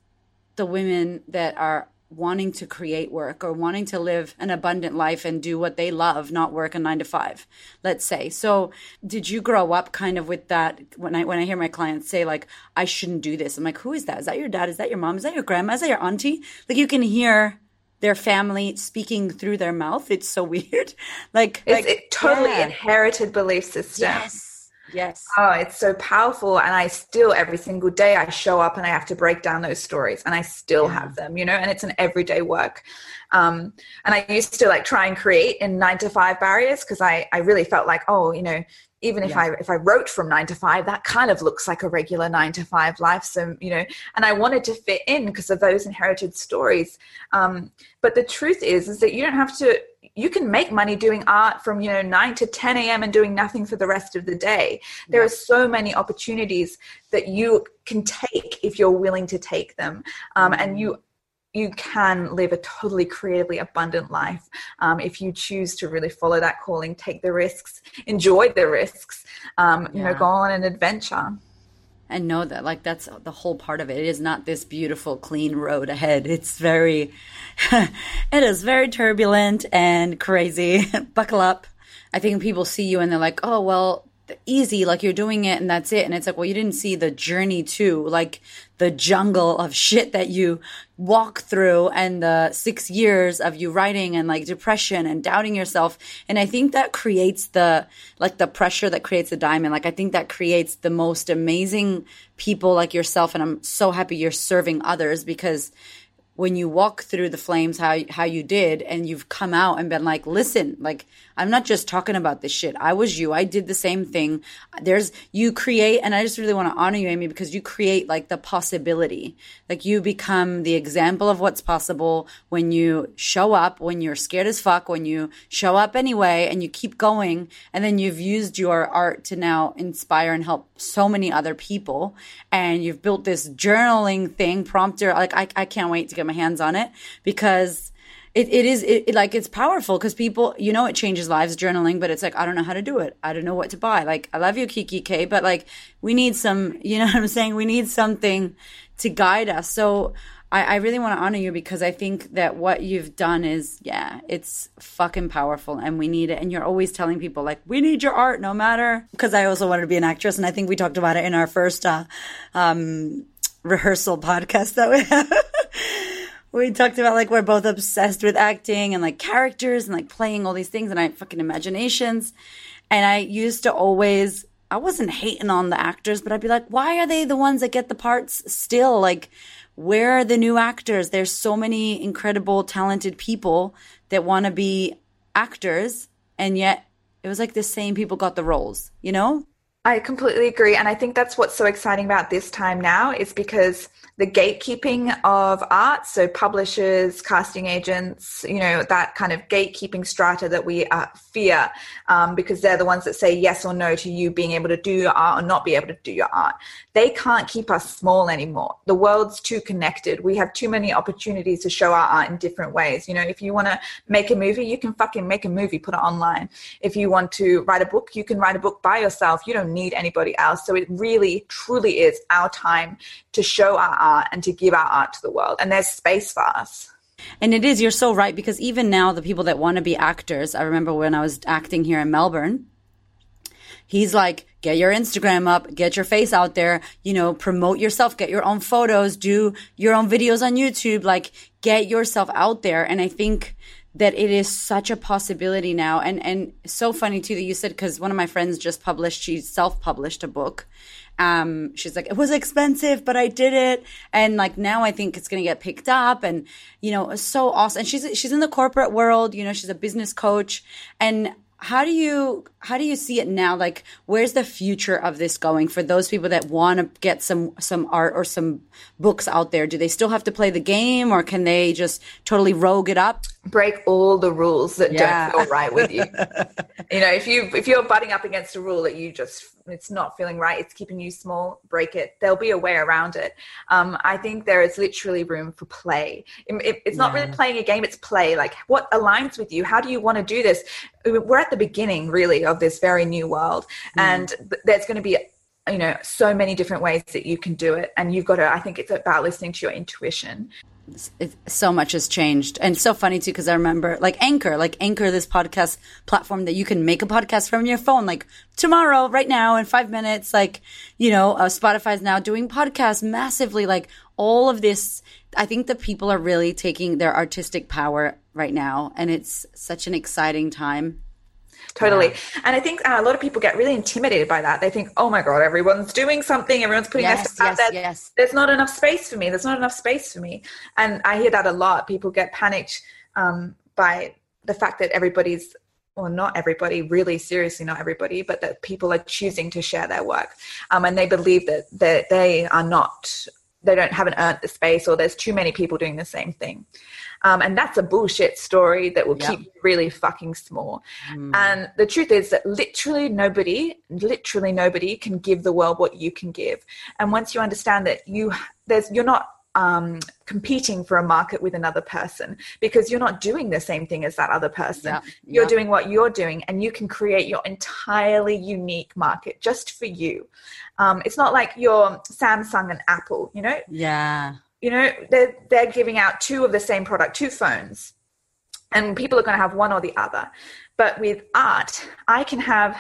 Speaker 1: the women that are wanting to create work or wanting to live an abundant life and do what they love, not work a nine to five, let's say. So did you grow up kind of with that when I when I hear my clients say like I shouldn't do this? I'm like, who is that? Is that your dad? Is that your mom? Is that your grandma? Is that your auntie? Like you can hear their family speaking through their mouth. It's so weird. Like,
Speaker 2: it's
Speaker 1: like,
Speaker 2: totally yeah. inherited belief system.
Speaker 1: Yes. Yes.
Speaker 2: Oh, it's so powerful. And I still, every single day, I show up and I have to break down those stories and I still yeah. have them, you know, and it's an everyday work. Um, and I used to like try and create in nine to five barriers because I, I really felt like, oh, you know, even if yeah. i if i wrote from nine to five that kind of looks like a regular nine to five life so you know and i wanted to fit in because of those inherited stories um, but the truth is is that you don't have to you can make money doing art from you know 9 to 10 a.m and doing nothing for the rest of the day there yeah. are so many opportunities that you can take if you're willing to take them um, and you you can live a totally creatively abundant life um, if you choose to really follow that calling, take the risks, enjoy the risks, um, yeah. you know, go on an adventure.
Speaker 1: And know that, like, that's the whole part of it. It is not this beautiful, clean road ahead. It's very, it is very turbulent and crazy. Buckle up. I think people see you and they're like, oh, well, easy like you're doing it and that's it and it's like well you didn't see the journey too like the jungle of shit that you walk through and the six years of you writing and like depression and doubting yourself. And i think that creates the like the pressure that creates the diamond. Like i think that creates the most amazing people like yourself. And i'm so happy you're serving others because when you walk through the flames how how you did and you've come out and been like listen like I'm not just talking about this shit. I was you. I did the same thing. There's, you create, and I just really want to honor you, Amie, because you create like the possibility. Like you become the example of what's possible when you show up, when you're scared as fuck, when you show up anyway and you keep going. And then you've used your art to now inspire and help so many other people. And you've built this journaling thing, prompter. Like I, I can't wait to get my hands on it because it, it is it, it, like it's powerful because people you know it changes lives journaling but it's like i don't know how to do it i don't know what to buy like i love you kikki.K but like we need some you know what i'm saying we need something to guide us so I, I really want to honor you because I think that what you've done is, yeah, it's fucking powerful and we need it. And you're always telling people, like, we need your art no matter. Because I also wanted to be an actress. And I think we talked about it in our first uh, um, rehearsal podcast that we have we talked about like we're both obsessed with acting and like characters and like playing all these things and I fucking imaginations. And I used to always I wasn't hating on the actors, but I'd be like, why are they the ones that get the parts still? Like, where are the new actors? There's so many incredible, talented people that want to be actors, and yet it was like the same people got the roles, you know?
Speaker 2: I completely agree. And I think that's what's so exciting about this time now is because the gatekeeping of art, so publishers, casting agents, you know, that kind of gatekeeping strata that we uh, fear um, because they're the ones that say yes or no to you being able to do your art or not be able to do your art. They can't keep us small anymore. The world's too connected. We have too many opportunities to show our art in different ways. You know, if you want to make a movie, you can fucking make a movie, put it online. If you want to write a book, you can write a book by yourself. You don't need anybody else. So it really, truly is our time to show our art and to give our art to the world. And there's space for us.
Speaker 1: And it is, you're so right, because even now, the people that want to be actors, I remember when I was acting here in Melbourne, He's like, get your Instagram up, get your face out there, you know, promote yourself, get your own photos, do your own videos on YouTube, like get yourself out there. And I think that it is such a possibility now. And, and so funny too that you said, cause one of my friends just published, she self published a book. Um, she's like, it was expensive, but I did it. And like now I think it's to get picked up and, you know, so awesome. And she's, she's in the corporate world, you know, she's a business coach and how do you how do you see it now like where's the future of this going for those people that want to get some some art or some books out there do they still have to play the game or can they just totally rogue it up
Speaker 2: break all the rules that yeah. don't feel right with you. You know if you if you're butting up against a rule that you just it's not feeling right it's keeping you small break it. There'll be a way around it. Um, i think there is literally room for play. It, it, it's not yeah. really playing a game it's play. Like what aligns with you? How do you want to do this? We're at the beginning really of this very new world. Mm. and there's going to be you know so many different ways that you can do it. And you've got to i think it's about listening to your intuition
Speaker 1: it, so much has changed. And so funny too because i remember like anchor like anchor this podcast platform that you can make a podcast from your phone like tomorrow right now in five minutes like you know uh, spotify's now doing podcasts massively like all of this i think that people are really taking their artistic power right now and it's such an exciting time
Speaker 2: totally. Yeah. And I think uh, a lot of people get really intimidated by that. They think, oh my God, everyone's doing something, everyone's putting yes, their stuff yes, out there. Yes. There's not enough space for me. There's not enough space for me. And I hear that a lot. People get panicked um, by the fact that everybody's well, not everybody, really seriously, not everybody, but that people are choosing to share their work. Um, and they believe that, that they are not, they don't haven't earned the space or there's too many people doing the same thing. Um, and that's a bullshit story that will yep. keep you really fucking small. Mm. And the truth is that literally nobody, literally nobody can give the world what you can give. And once you understand that you, there's, you're not um, competing for a market with another person because you're not doing the same thing as that other person. You're doing what you're doing, and you can create your entirely unique market just for you. Um, it's not like you're Samsung and Apple, you know?
Speaker 1: Yeah
Speaker 2: you know they're they're giving out two of the same product two phones and people are going to have one or the other. But with art i can have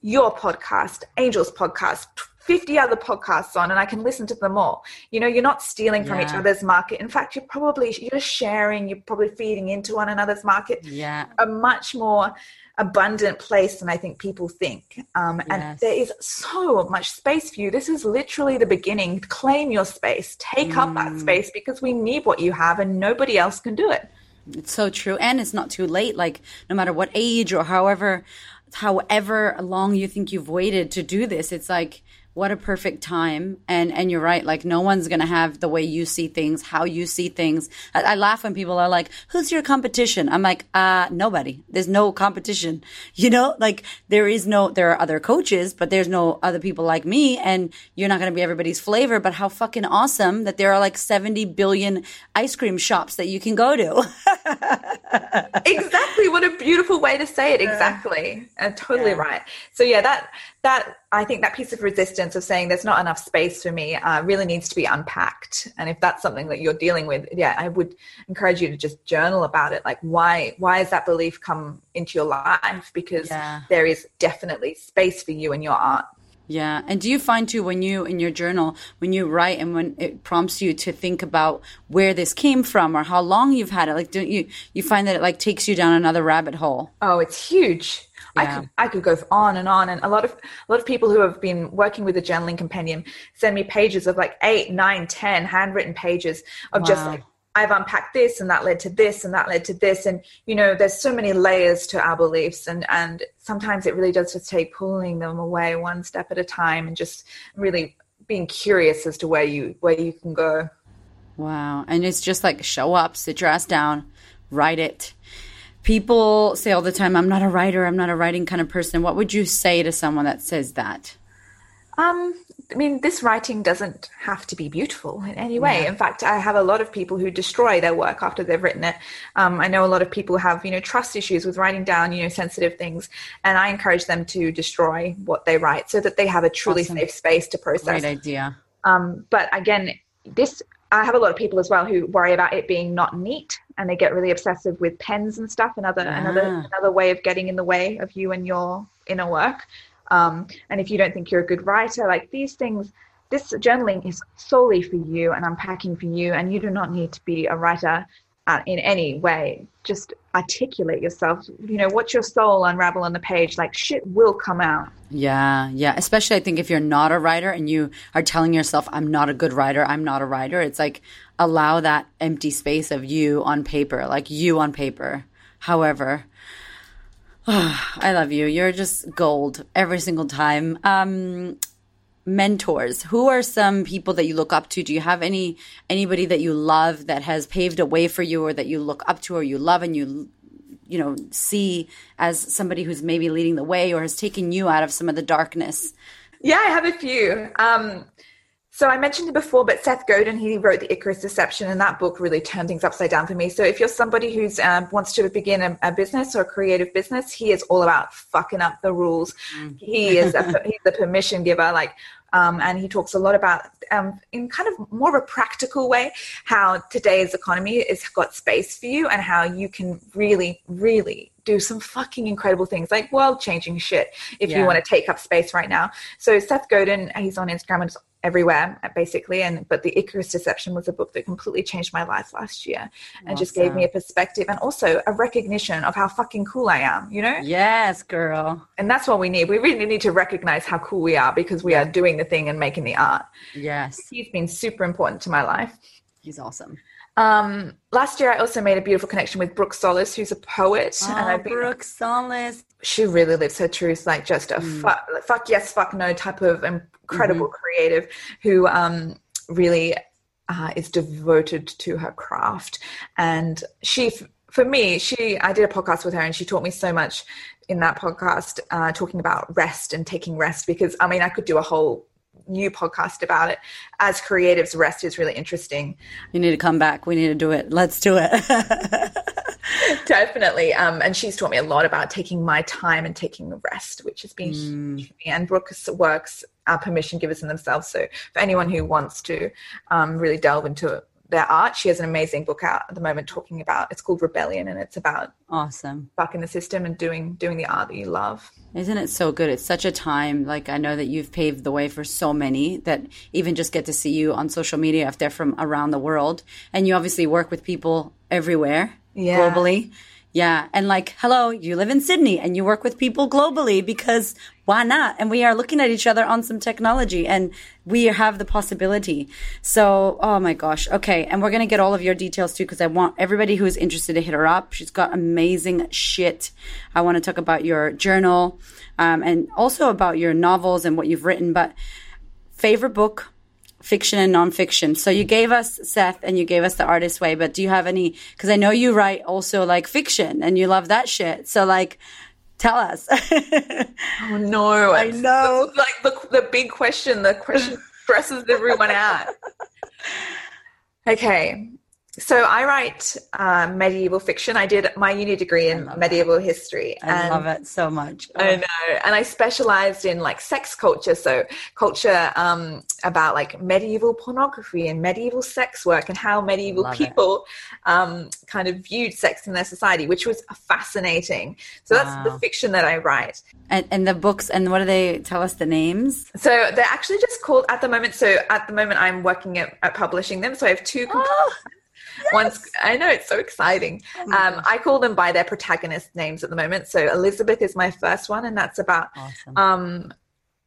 Speaker 2: your podcast angel's podcast 50 other podcasts on and i can listen to them all. You know you're not stealing from yeah. each other's market. In fact you're probably you're sharing you're probably feeding into one another's market.
Speaker 1: Yeah.
Speaker 2: A much more abundant place than I think people think. Um, yes. And there is so much space for you. This is literally the beginning. Claim your space, take mm. up that mm. space because we need what you have and nobody else can do it.
Speaker 1: It's so true. And it's not too late. Like, no matter what age or however, however long you think you've waited to do this, it's like, what a perfect time. And and you're right like no one's gonna have the way you see things how you see things. I, I, laugh when people are like who's your competition? I'm like uh nobody. There's no competition. You know like there is no there are other coaches but there's no other people like me and you're not gonna be everybody's flavor but how fucking awesome that there are like 70 billion ice cream shops that you can go to.
Speaker 2: Exactly. What a beautiful way to say it. Exactly. Uh, totally yeah. right. So yeah that that I think that piece of resistance of saying there's not enough space for me uh, really needs to be unpacked. And if that's something that you're dealing with, yeah, I would encourage you to just journal about it. Like, why why has that belief come into your life? Because yeah. there is definitely space for you in your art.
Speaker 1: Yeah. And do you find too when you in your journal, when you write and when it prompts you to think about where this came from or how long you've had it, like don't you you find that it like takes you down another rabbit hole?
Speaker 2: Oh, it's huge. I could I could go on and on, and a lot of a lot of people who have been working with the journaling compendium send me pages of like eight, nine, ten handwritten pages of wow. just like I've unpacked this, and that led to this, and that led to this, and you know, there's so many layers to our beliefs, and and sometimes it really does just take pulling them away one step at a time, and just really being curious as to where you where you can go.
Speaker 1: Wow, and it's just like show up, sit your ass down, write it people say all the time, I'm not a writer, I'm not a writing kind of person. What would you say to someone that says that?
Speaker 2: Um, I mean, this writing doesn't have to be beautiful in any way. Yeah. In fact, I have a lot of people who destroy their work after they've written it. Um, I know a lot of people have, you know, trust issues with writing down, you know, sensitive things, and I encourage them to destroy what they write so that they have a truly awesome. safe space to process.
Speaker 1: Great idea.
Speaker 2: Um, but again, this I have a lot of people as well who worry about it being not neat and they get really obsessive with pens and stuff another ah. another another way of getting in the way of you and your inner work Um, and if you don't think you're a good writer, like these things, this journaling is solely for you and unpacking for you, and you do not need to be a writer uh, in any way. Just articulate yourself. You know, watch your soul unravel on the page. Like shit will come out.
Speaker 1: Yeah, yeah. Especially, I think if you're not a writer and you are telling yourself, "I'm not a good writer," I'm not a writer. It's like allow that empty space of you on paper, like you on paper. However, oh, I love you. You're just gold every single time. Um, mentors. Who are some people that you look up to? Do you have any anybody that you love that has paved a way for you or that you look up to or you love and you you know see as somebody who's maybe leading the way or has taken you out of some of the darkness?
Speaker 2: Yeah i have a few. Um so I mentioned it before, but Seth Godin, he wrote The Icarus Deception, and that book really turned things upside down for me. So if you're somebody who's um, wants to begin a, a, business or a creative business, he is all about fucking up the rules. Mm. He is a, he's the permission giver. Like um, and he talks a lot about, um, in kind of more of a practical way, how today's economy has got space for you and how you can really, really do some fucking incredible things, like world changing shit, if yeah. you want to take up space right now. So Seth Godin, he's on Instagram and everywhere basically and but the icarus deception was a book that completely changed my life last year and awesome. just gave me a perspective and also a recognition of how fucking cool i am you know?
Speaker 1: Yes girl.
Speaker 2: And that's what we need. We really need to recognize how cool we are because we are doing the thing and making the art.
Speaker 1: Yes.
Speaker 2: He's been super important to my life.
Speaker 1: He's awesome
Speaker 2: um, last year, I also made a beautiful connection with Brooke Solis, who's a poet.
Speaker 1: Oh, and I've been, Brooke Solis.
Speaker 2: She really lives her truth, like just a mm. fuck, fuck yes, fuck no type of incredible mm-hmm. creative who um, really uh, is devoted to her craft. And she, for me, she, I did a podcast with her and she taught me so much in that podcast, uh, talking about rest and taking rest because I mean, I could do a whole new podcast about it. As creatives, rest is really interesting.
Speaker 1: You need to come back. We need to do it. Let's do it.
Speaker 2: Definitely. Um, and she's taught me a lot about taking my time and taking rest, which has been mm. and Brooke's works are permission givers in themselves. So for anyone who wants to um, really delve into their art, she has an amazing book out at the moment talking about it's called Rebellion and it's about
Speaker 1: awesome
Speaker 2: bucking the system and doing doing the art that you love.
Speaker 1: Isn't it so good? It's such a time. Like I know that you've paved the way for so many that even just get to see you on social media if they're from around the world. And you obviously work with people everywhere yeah. globally. Yeah. And like, hello, you live in Sydney and you work with people globally because why not? And we are looking at each other on some technology and we have the possibility. So, oh my gosh. Okay. And we're going to get all of your details too because I want everybody who is interested to hit her up. She's got amazing shit. I want to talk about your journal um, and also about your novels and what you've written. But favorite book, fiction and nonfiction. So you gave us Seth and you gave us the artist way, but do you have any? Because I know you write also like fiction and you love that shit. So like, tell us.
Speaker 2: oh no,
Speaker 1: I know.
Speaker 2: Like the the big question. The question stresses everyone out. Okay, so I write uh, medieval fiction. I did my uni degree in medieval history.
Speaker 1: I love it so much.
Speaker 2: Oh. I know, and I specialized in like sex culture, so culture um, about like medieval pornography and medieval sex work and how medieval love people um, kind of viewed sex in their society, which was fascinating. So that's wow. the fiction that I write.
Speaker 1: And, and the books, and what do they tell us the names?
Speaker 2: So they're actually just called at the moment. So at the moment, I'm working at, at publishing them. So I have two. Oh Yes. Once I know it's so exciting. Oh um, I call them by their protagonist names at the moment. So Elizabeth is my first one, and that's about awesome. um,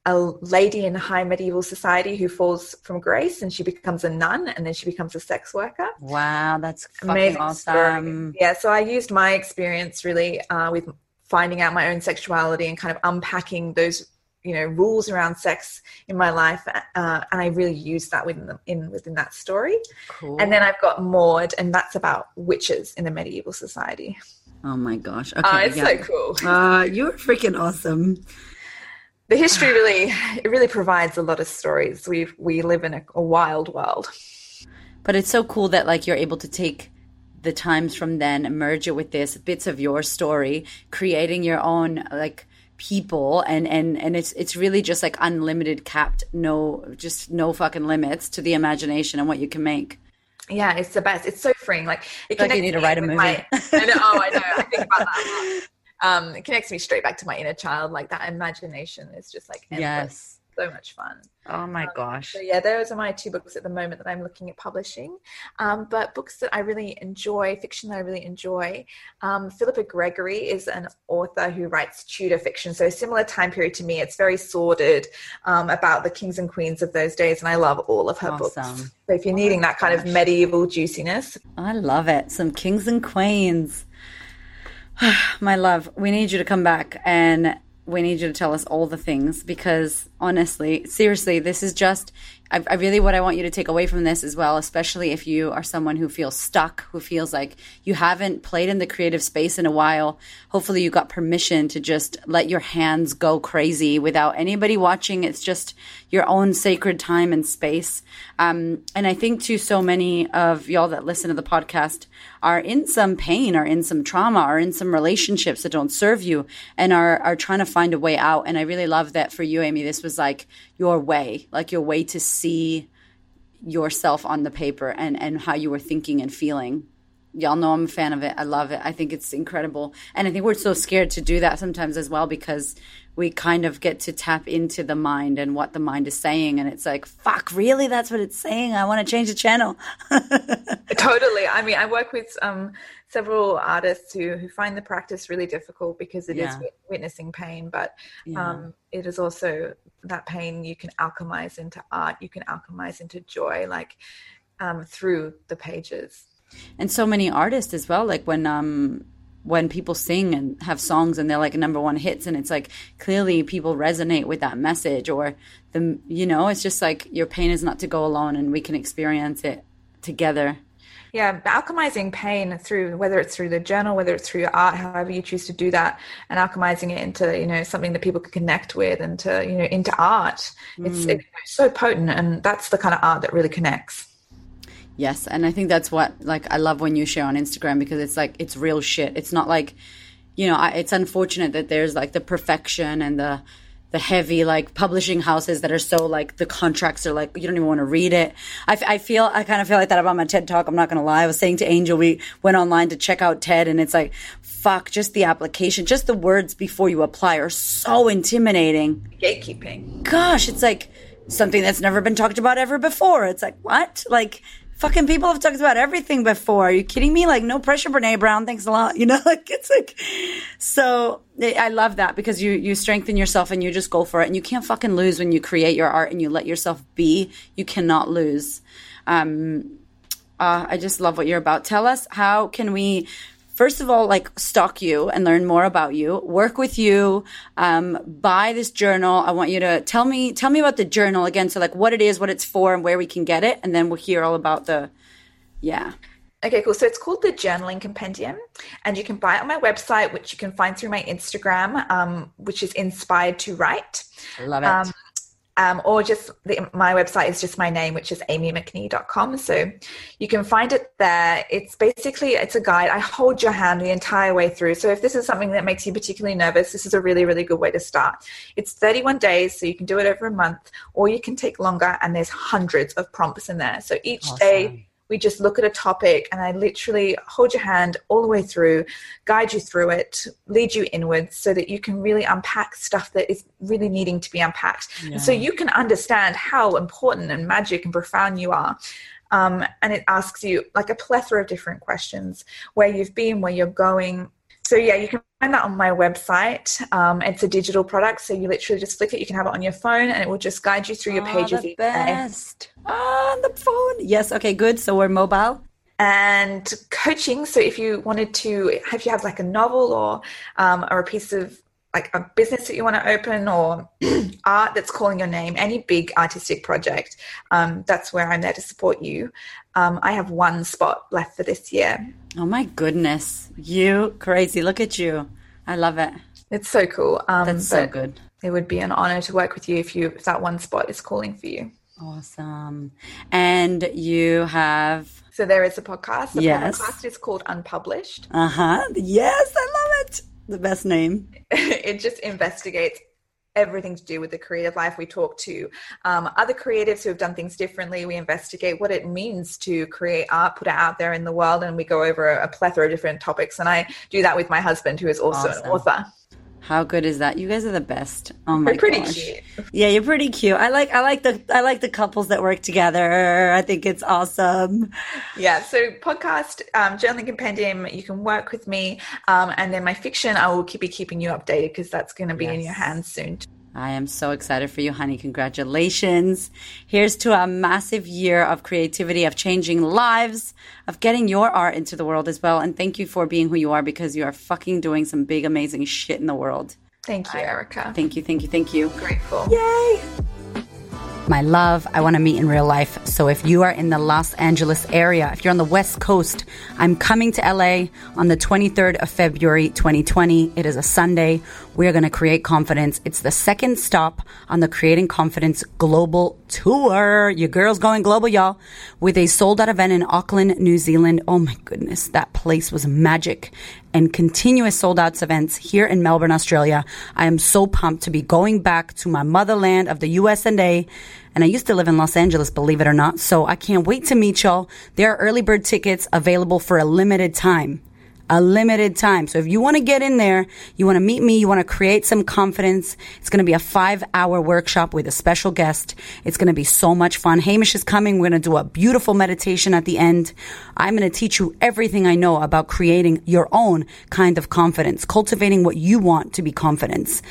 Speaker 2: a lady in high medieval society who falls from grace and she becomes a nun and then she becomes a sex worker.
Speaker 1: Wow, that's amazing. Awesome.
Speaker 2: Yeah, so I used my experience really uh, with finding out my own sexuality and kind of unpacking those you know rules around sex in my life uh, and i really use that within the, in within that story. Cool. and then i've got maud and that's about witches in the medieval society.
Speaker 1: Oh my gosh.
Speaker 2: Okay uh, it's yeah. so cool.
Speaker 1: Uh, you're freaking awesome.
Speaker 2: The history really it really provides a lot of stories. We we live in a, a wild world.
Speaker 1: But it's so cool that like you're able to take the times from then and merge it with this bits of your story creating your own like people and and and it's it's really just like unlimited capped no just no fucking limits to the imagination and what you can make
Speaker 2: yeah it's the best it's so freeing like
Speaker 1: it like you need to write a movie
Speaker 2: my, I know, oh i know i think about that um, it connects me straight back to my inner child. Like that imagination is just like endless.
Speaker 1: Yes.
Speaker 2: So much fun.
Speaker 1: Oh my gosh.
Speaker 2: So yeah, those are my two books at the moment that I'm looking at publishing. Um, but books that I really enjoy, fiction that I really enjoy. Um, Philippa Gregory is an author who writes Tudor fiction, so similar time period to me. It's very sordid um, about the kings and queens of those days, and I love all of her
Speaker 1: Awesome.
Speaker 2: books. So if you're needing that kind of medieval juiciness,
Speaker 1: I love it. Some kings and queens. My love, we need you to come back and we need you to tell us all the things because honestly, seriously, this is just, I, I really, what I want you to take away from this as well, especially if you are someone who feels stuck, who feels like you haven't played in the creative space in a while. Hopefully, you got permission to just let your hands go crazy without anybody watching. It's just your own sacred time and space. Um, and I think to so many of y'all that listen to the podcast are in some pain or in some trauma or in some relationships that don't serve you and are, are trying to find a way out. And I really love that for you, Amie. This was like your way, like your way to see yourself on the paper and, and how you were thinking and feeling. Y'all know I'm a fan of it. I love it. I think it's incredible. And I think we're so scared to do that sometimes as well because we kind of get to tap into the mind and what the mind is saying. And it's like, fuck, really? That's what it's saying? I want to change the channel.
Speaker 2: totally. I mean, I work with um, several artists who, who find the practice really difficult because it is
Speaker 1: Yeah.
Speaker 2: wit- witnessing pain, but
Speaker 1: Yeah.
Speaker 2: um, it is also that pain you can alchemize into art, you can alchemize into joy, like um, through the pages.
Speaker 1: and so many artists as well like when um when people sing and have songs and they're like number one hits and it's like clearly people resonate with that message or the you know it's just like your pain is not to go alone and we can experience it together
Speaker 2: Yeah, alchemizing pain through whether it's through the journal, whether it's through your art, however you choose to do that, and alchemizing it into you know something that people can connect with and to you know into art. It's, mm. it's so potent, and that's the kind of art that really connects.
Speaker 1: Yes, and I think that's what like I love when you share on Instagram because it's like it's real shit. It's not like you know, I, it's unfortunate that there's like the perfection and the the heavy like publishing houses that are so like the contracts are like you don't even want to read it. I, f- I feel I kind of feel like that about my TED talk. I'm not gonna lie. I was saying to Angel we went online to check out TED and it's like fuck, just the application, just the words before you apply are so intimidating
Speaker 2: Gatekeeping.
Speaker 1: gosh, it's like something that's never been talked about ever before. It's like, what? Like, fucking people have talked about everything before. Are you kidding me? Like, no pressure, Brene Brown. Thanks a lot. You know, like, it's like, so I I love that because you, you strengthen yourself and you just go for it. And you can't fucking lose when you create your art and you let yourself be. You cannot lose. Um, uh, I just love what you're about. Tell us how can we, first of all, like stalk you and learn more about you, work with you, um, buy this journal. I want you to tell me tell me about the journal again. So like what it is, what it's for, and where we can get it, and then we'll hear all about the, yeah.
Speaker 2: Okay, cool. So it's called the Journaling Compendium, and you can buy it on my website, which you can find through my Instagram, um, which is Inspired to Write.
Speaker 1: Love it.
Speaker 2: Um, um, or just the, my website is just my name, which is amiemcnee.com. So you can find it there. It's basically it's a guide. I hold your hand the entire way through. So if this is something that makes you particularly nervous, this is a really really good way to start. It's 31 days, so you can do it over a month, or you can take longer. And there's hundreds of prompts in there. So each day we just look at a topic and I literally hold your hand all the way through, guide you through it, lead you inwards so that you can really unpack stuff that is really needing to be unpacked. And so you can understand how important and magic and profound you are. Um, and it asks you like a plethora of different questions where you've been, where you're going. So yeah, you can find that on my website. Um, it's a digital product, so you literally just flick it. You can have it on your phone, and it will just guide you through your
Speaker 1: Oh,
Speaker 2: pages
Speaker 1: the best. On the phone. Yes. Okay. Good. So we're mobile.
Speaker 2: and coaching. So if you wanted to, if you have like a novel or um, or a piece of like a business that you want to open or art that's calling your name, any big artistic project, um, that's where I'm there to support you. Um, I have one spot left for this year.
Speaker 1: Oh my goodness. You crazy. Look at you. I love it.
Speaker 2: It's so cool. Um,
Speaker 1: That's so good.
Speaker 2: It would be an honor to work with you if you if that one spot is calling for you.
Speaker 1: Awesome. And you have
Speaker 2: So there is a podcast. The
Speaker 1: Yes.
Speaker 2: podcast is called Unpublished.
Speaker 1: uh huh. Yes, I love it. The best name.
Speaker 2: it just investigates everything to do with the creative life. We talk to um, other creatives who have done things differently. We investigate what it means to create art, put it out there in the world, and we go over a, plethora of different topics. And I do that with my husband, who is also awesome. an author.
Speaker 1: How good is that? You guys are the best. Oh my
Speaker 2: We're pretty
Speaker 1: gosh.
Speaker 2: cute.
Speaker 1: Yeah, you're pretty cute. I like I like the I like the couples that work together. I think it's awesome.
Speaker 2: Yeah. So podcast, um, journaling compendium. You can work with me, um, and then my fiction. I will keep be keeping you updated because that's going to be yes. in your hands soon.
Speaker 1: I am so excited for you, honey. Congratulations. Here's to a massive year of creativity, of changing lives, of getting your art into the world as well. And thank you for being who you are because you are fucking doing some big, amazing shit in the world.
Speaker 2: Thank you, Erica.
Speaker 1: Thank you, thank you, thank you.
Speaker 2: Grateful.
Speaker 1: Yay my love, I want to meet in real life. So if you are in the Los Angeles area, if you're on the West Coast, I'm coming to LA on the 23rd of February 2020. It is a Sunday. We are going to create confidence. It's the second stop on the Creating Confidence Global Tour. Your girl's going global, y'all, with a sold out event in Auckland, New Zealand. Oh my goodness, that place was magic and continuous sold outs events here in Melbourne, Australia. I am so pumped to be going back to my motherland of the US and A. And I used to live in Los Angeles, believe it or not. So I can't wait to meet y'all. There are early bird tickets available for a limited time a limited time. So if you want to get in there, you want to meet me, you want to create some confidence, it's going to be a five hour workshop with a special guest. It's going to be so much fun. Hamish is coming. We're going to do a beautiful meditation at the end. I'm going to teach you everything I know about creating your own kind of confidence, cultivating what you want to be confidence.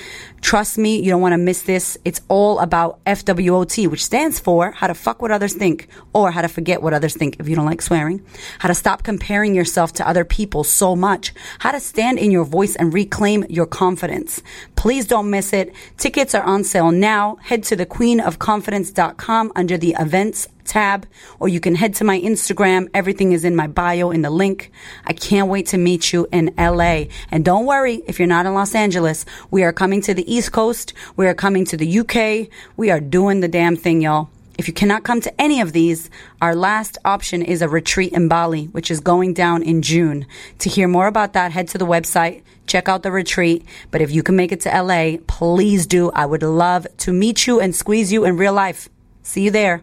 Speaker 1: Trust me, you don't want to miss this. It's all about FWOT, which stands for how to fuck what others think or how to forget what others think if you don't like swearing. How to stop comparing yourself to other people so much. How to stand in your voice and reclaim your confidence. Please don't miss it. Tickets are on sale now. Head to thequeenofconfidence.com under the events tab, or you can head to my Instagram. Everything is in my bio in the link. I can't wait to meet you in LA. And don't worry if you're not in Los Angeles. We are coming to the East Coast. We are coming to the UK. We are doing the damn thing, y'all. If you cannot come to any of these, our last option is a retreat in Bali, which is going down in June. To hear more about that, head to the website, check out the retreat. But if you can make it to LA, please do. I would love to meet you and squeeze you in real life. See you there.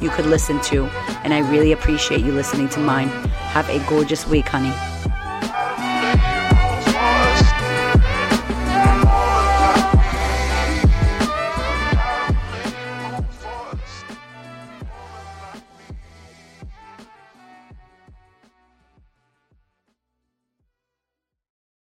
Speaker 1: you could listen to, and I really appreciate you listening to mine. Have a gorgeous week, honey.